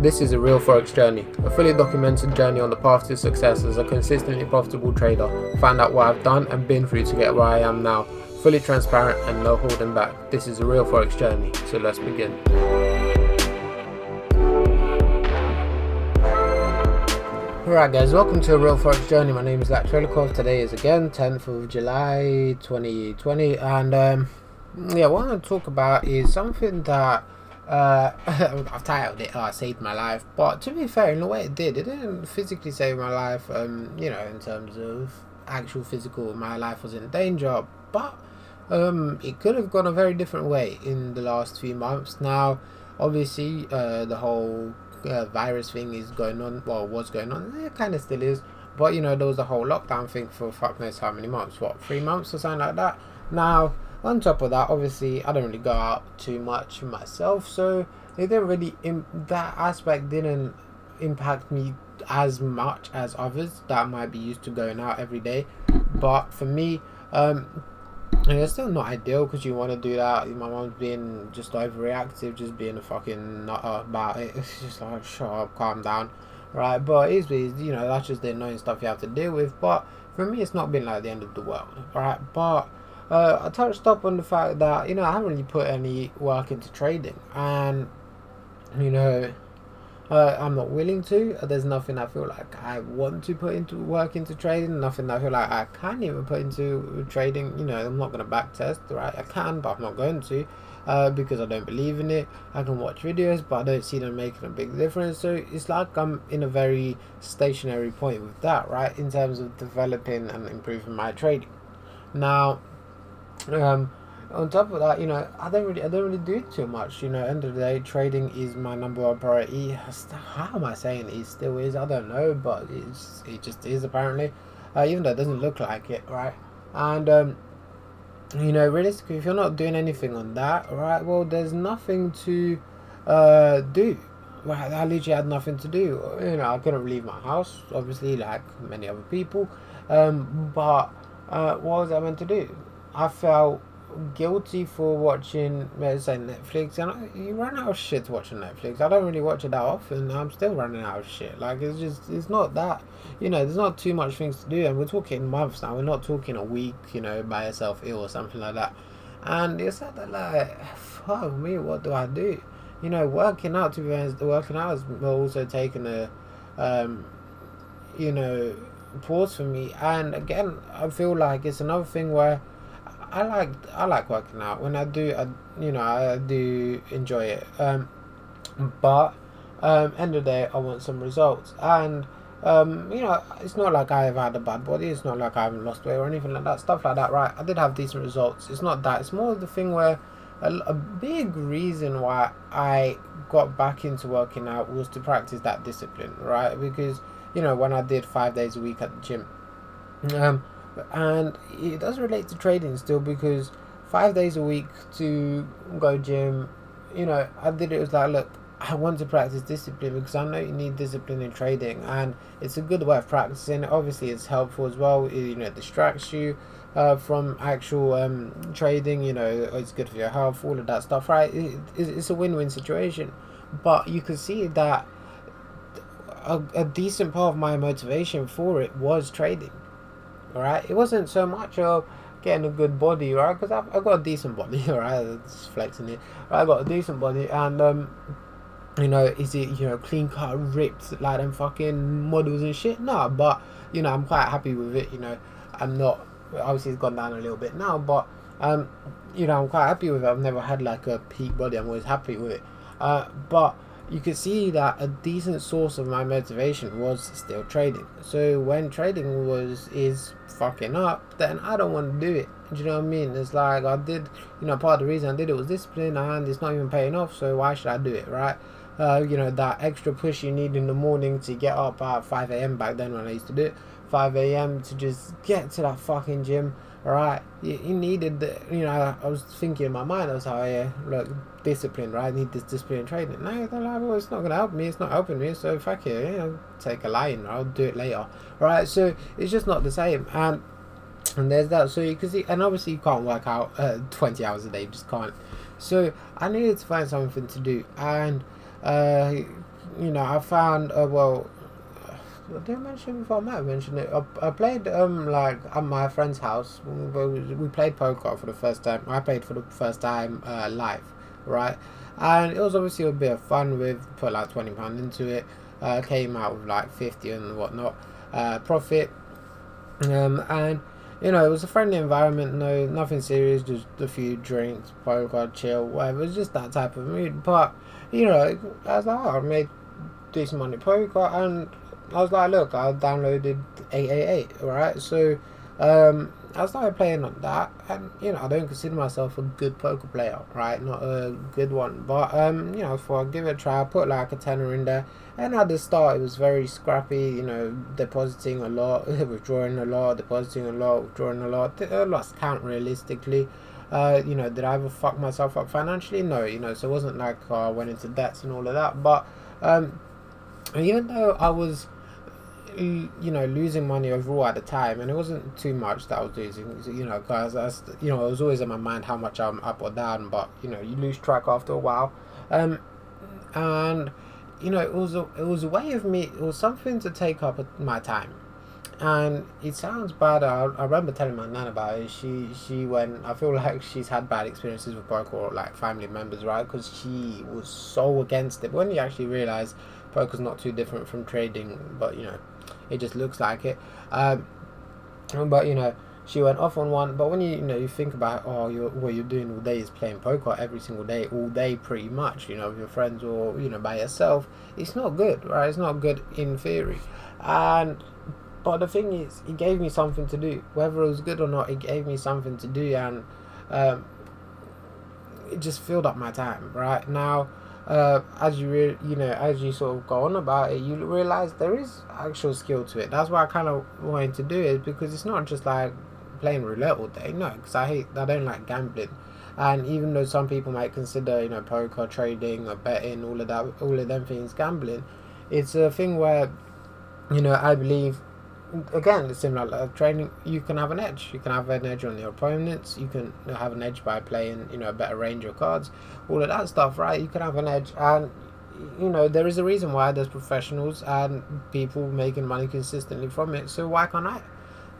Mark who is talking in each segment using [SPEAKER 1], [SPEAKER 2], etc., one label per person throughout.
[SPEAKER 1] This is a real Forex journey, a fully documented journey on the path to success as a consistently profitable trader. Find out what I've done and been through to get where I am now. Fully transparent and no holding back. This is a real Forex journey, so let's begin. Alright guys, welcome to a Real Forex Journey. My name is Zach Trelikov. Today is again 10th of July 2020 and um, yeah, what I want to talk about is something that uh, I've titled it oh, saved my life. But to be fair in a way it did. It didn't physically save my life um, you know in terms of actual physical my life was in danger. But um, it could have gone a very different way in the last few months. Now obviously uh, the whole uh, virus thing is going on well what's going on. It kind of still is. But you know there was a whole lockdown thing for fuck knows how many months. What three months or something like that? Now on top of that obviously i don't really go out too much myself so it didn't really that aspect didn't impact me as much as others that might be used to going out every day but for me um and it's still not ideal because you want to do that. My mom's being just overreactive, just being a fucking nutter about it. It's just like, shut up, calm down, right? But it's, you know, that's just the annoying stuff you have to deal with. But for me, it's not been like the end of the world, right? But uh, I touched up on the fact that you know I haven't really put any work into trading, and you know uh, I'm not willing to. There's nothing I feel like I want to put into work into trading. Nothing I feel like I can even put into trading. You know, I'm not going to back test, right? I can, but I'm not going to. Uh, because I don't believe in it. I can watch videos, but I don't see them making a big difference. So it's like I'm in a very stationary point with that, right? In terms of developing and improving my trading. Now, um, on top of that, you know, I don't really, I don't really do too much. You know, end of the day, trading is my number one priority. How am I saying it still is? I don't know, but it's it just is apparently. Uh, even though it doesn't look like it, right? And um, you know, realistically, if you're not doing anything on that, right? Well, there's nothing to uh, do. Right, I literally had nothing to do. You know, I couldn't leave my house, obviously, like many other people. Um, but uh, what was I meant to do? I felt guilty for watching, let's say, Netflix. And I, you run out of shit watching Netflix. I don't really watch it that often. I'm still running out of shit. Like it's just, it's not that, you know, there's not too much things to do. And we're talking months now. We're not talking a week, you know, by yourself ill or something like that. And it's like, like, fuck me, what do I do? You know, working out. To be honest, working out has also taken a, um, you know, pause for me. And again, I feel like it's another thing where I like I like working out. When I do, I, you know, I do enjoy it. Um, but um, end of the day, I want some results, and um, you know, it's not like I have had a bad body. It's not like I haven't lost weight or anything like that. Stuff like that, right? I did have decent results. It's not that. It's more the thing where a, a big reason why I got back into working out was to practice that discipline, right? Because you know, when I did five days a week at the gym. Um, and it does relate to trading still because five days a week to go gym you know i did it was like look i want to practice discipline because i know you need discipline in trading and it's a good way of practicing. Obviously it's helpful as well it, you know it distracts you uh, from actual um, trading you know it's good for your health all of that stuff right? It, it's a win-win situation. But you can see that a, a decent part of my motivation for it was trading Alright, it wasn't so much of getting a good body, right? Because I've, I've, got a decent body, right? It's flexing it. I've got a decent body, and um, you know, is it you know clean cut, ripped like them fucking models and shit? No, but you know, I'm quite happy with it. You know, I'm not. Obviously, it's gone down a little bit now, but um, you know, I'm quite happy with it. I've never had like a peak body. I'm always happy with it. Uh, but you could see that a decent source of my motivation was still trading. So when trading was is fucking up, then I don't want to do it. Do you know what I mean? It's like I did, you know, part of the reason I did it was discipline, and it's not even paying off. So why should I do it, right? Uh, you know that extra push you need in the morning to get up at 5 a.m. back then when I used to do it, 5 a.m. to just get to that fucking gym right? You, you needed, the, you know, I was thinking in my mind, I was like, yeah, look, discipline, right? I need this discipline training. No, they're like, well, it's not going to help me. It's not helping me. So fuck it, you know, take a line. I'll do it later, right? So it's just not the same. And and there's that. So you can see, and obviously you can't work out uh, 20 hours a day. You just can't. So I needed to find something to do, and uh, you know, I found uh, well. Did I mention before? I might have mentioned it. I, I played um like at my friend's house. We, we played poker for the first time. I played for the first time uh, live, right? And it was obviously a bit of fun. With put like twenty pound into it. Uh, came out with like fifty and whatnot uh, profit. Um, and you know, it was a friendly environment, no, nothing serious, just a few drinks, poker, chill, whatever. It was just that type of mood. But you know, I was like, oh, I made decent money poker, and I was like, look, I downloaded 888, right? So, um, I started playing on that, and you know, I don't consider myself a good poker player, right? Not a good one, but um, you know, for give it a try, I put like a tenner in there, and at the start it was very scrappy, you know, depositing a lot, withdrawing a lot, depositing a lot, withdrawing a lot. I lost count realistically. Uh, you know, did I ever fuck myself up financially? No, you know, so it wasn't like uh, I went into debts and all of that, but um, even though I was you know losing money overall at the time, and it wasn't too much that I was losing. You know, because that's you know it was always in my mind how much I'm up or down, but you know you lose track after a while. Um, and you know it was a it was a way of me. It was something to take up my time. And it sounds bad. I, I remember telling my nan about it. She she went. I feel like she's had bad experiences with poker like family members, right? Because she was so against it. But when you actually realize poker's not too different from trading, but you know it just looks like it. Um, but you know, she went off on one. But when you you know you think about oh you're, what you're doing all day is playing poker every single day, all day pretty much. You know, with your friends or you know by yourself, it's not good, right? It's not good in theory, and but the thing is, it gave me something to do. Whether it was good or not, it gave me something to do, and um, it just filled up my time. Right now, uh, as you re- you know as you sort of go on about it, you realize there is actual skill to it. That's why I kind of wanted to do it because it's not just like playing roulette all day. No, because I hate I don't like gambling. And even though some people might consider you know poker trading or betting all of that all of them things gambling, it's a thing where you know I believe again, it's similar like training. You can have an edge. You can have an edge on your opponents. You can have an edge by playing, you know, a better range of cards. All of that stuff, right? You can have an edge, and you know there is a reason why there's professionals and people making money consistently from it. So why can't I?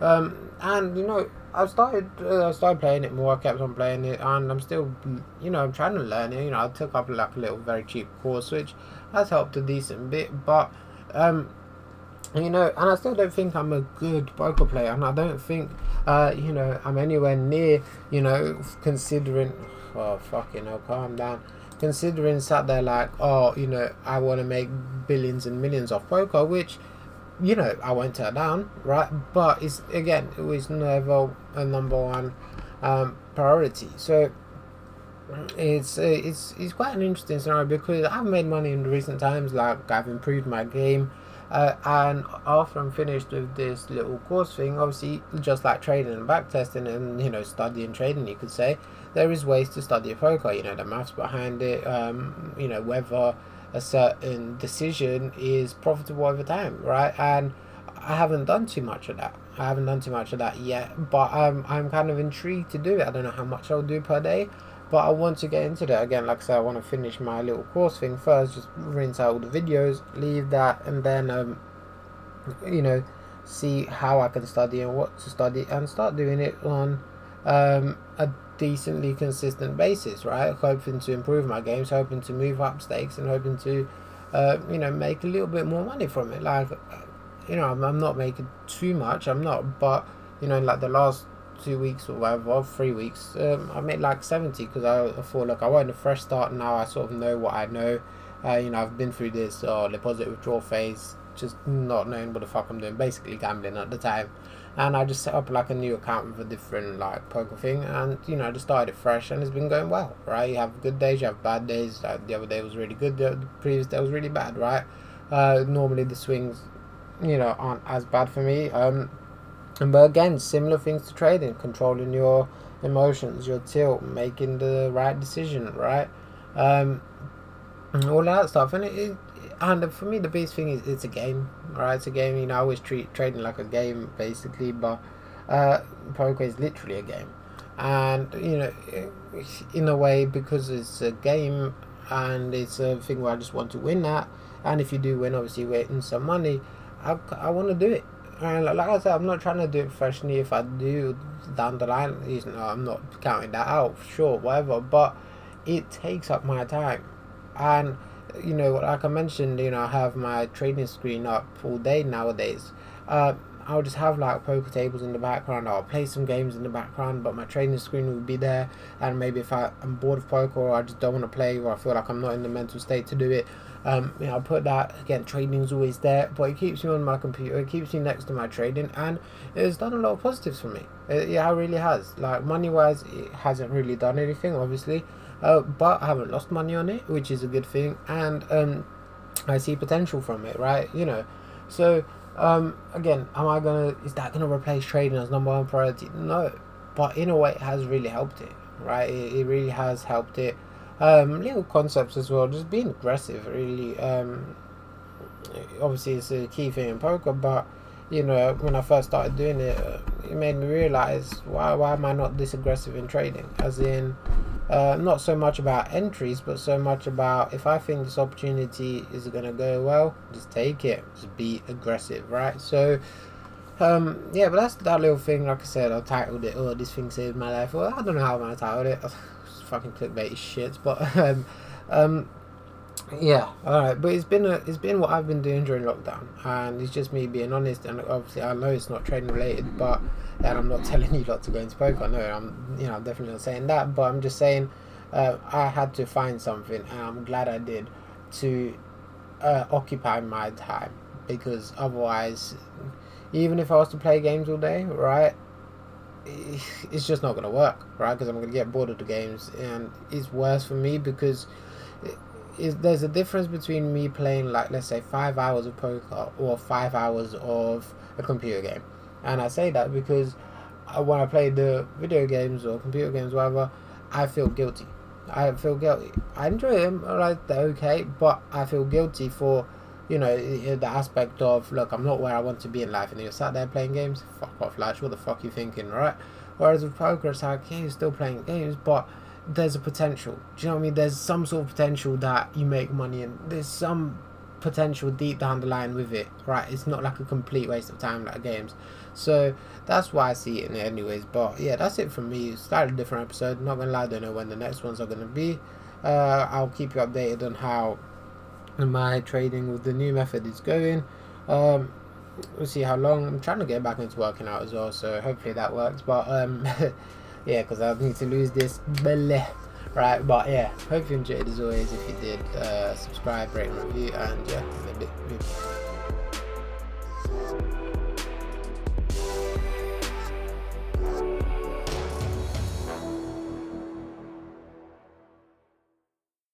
[SPEAKER 1] Um, and you know, I started uh, I started playing it more. I kept on playing it, and I'm still, you know, I'm trying to learn it. You know, I took up like a little very cheap course, which has helped a decent bit, but. Um, you know, and I still don't think I'm a good poker player, and I don't think, uh, you know, I'm anywhere near, you know, considering, oh fucking hell, calm down. Considering sat there like, oh, you know, I want to make billions and millions off poker, which, you know, I won't turn down, right? But it's again, it was never a number one um, priority. So it's uh, it's it's quite an interesting scenario because I've made money in recent times. Like I've improved my game. Uh, and after I'm finished with this little course thing, obviously, just like trading and backtesting and you know studying trading, you could say there is ways to study a poker. You know the maths behind it. Um, you know whether a certain decision is profitable over time, right? And I haven't done too much of that. I haven't done too much of that yet, but I'm I'm kind of intrigued to do it. I don't know how much I'll do per day, but I want to get into that again. Like I said, I want to finish my little course thing first. Just rinse out all the videos, leave that, and then um, you know, see how I can study and what to study, and start doing it on um, a decently consistent basis. Right, hoping to improve my games, hoping to move up stakes, and hoping to uh, you know make a little bit more money from it. Like you know, I'm, I'm not making too much. I'm not, but you know, like the last two weeks or whatever, three weeks, um, I made like 70 because I, I, thought, look, I want a fresh start now. I sort of know what I know. Uh, you know, I've been through this uh, deposit withdrawal phase, just not knowing what the fuck I'm doing, basically gambling at the time. And I just set up like a new account with a different like poker thing, and you know, I just started it fresh, and it's been going well, right? You have good days, you have bad days. Like the other day was really good, the previous day was really bad, right? Uh, normally the swings, you know, aren't as bad for me. Um, but again, similar things to trading, controlling your emotions, your tilt, making the right decision, right? Um, all that stuff. And it, it, and for me, the biggest thing is it's a game, right? It's a game. You know, I always treat trading like a game, basically, but uh, poker is literally a game. And you know, in a way, because it's a game, and it's a thing where I just want to win that. And if you do win, obviously, win some money. I, I want to do it. And like I said, I'm not trying to do it professionally. If I do down the line, you know, I'm not counting that out. Sure, whatever. But it takes up my time, and you know, like I mentioned, you know, I have my trading screen up all day nowadays. Uh, I'll just have like poker tables in the background. I'll play some games in the background, but my trading screen will be there. And maybe if I, am bored of poker or I just don't want to play or I feel like I'm not in the mental state to do it, um, you know, I'll put that again. Trading's always there, but it keeps me on my computer. It keeps me next to my trading, and it's done a lot of positives for me. It, yeah, it really has. Like money wise, it hasn't really done anything, obviously, uh, but I haven't lost money on it, which is a good thing, and um, I see potential from it. Right, you know, so um, again, am I gonna? Is that gonna replace trading as number one priority? No, but in a way, it has really helped it. Right, it, it really has helped it um, little concepts as well, just being aggressive. Really, um, obviously it's a key thing in poker, but you know when I first started doing it, it made me realize why why am I not this aggressive in trading? As in, uh, not so much about entries, but so much about if I think this opportunity is gonna go well, just take it. Just be aggressive, right? So. Um, yeah, but that's that little thing. Like I said, I titled it. Oh, this thing saved my life. Well, I don't know how I'm gonna titled it fucking clickbait shit. But um, um, yeah, all right. But it's been a, it's been what I've been doing during lockdown, and it's just me being honest. And obviously, I know it's not trading related, but and I'm not telling you not to go into poker. No, I'm you know I'm definitely not saying that. But I'm just saying uh, I had to find something, and I'm glad I did to uh, occupy my time because otherwise, even if I was to play games all day, right? it's just not to work, right? Because I'm to get bored of the games, and it's worse for me because it, there's a difference between me playing like let's say five hours of poker or five hours of a computer game, and I say that because uh, when I play the video games or computer games, whatever, I feel guilty. I feel guilty. I enjoy them, like they're okay, but I feel guilty for you know, the aspect of, look, I'm not where I want to be in life, and you're sat there playing games, fuck off, lads, what the fuck you thinking, right? Whereas with poker, it's like, you're still playing games, but there's a potential. Do you know what I mean? There's some sort of potential that you make money, and there's some potential deep down the line with it, right? It's not like a complete waste of time like games. So that's why I see it in it anyways. But yeah, that's it from me. Slightly different episode. Not gonna lie, I don't know when the next ones are gonna be. Uh, I'll keep you updated on how my trading with the new method is going. Um, we'll see how long. I'm trying to get back into working out as well, so hopefully that works. But um, yeah, because I need to lose this belly. Right, but yeah, hope you enjoyed as always. If you did, uh, subscribe, rate, and review, and yeah, maybe. maybe.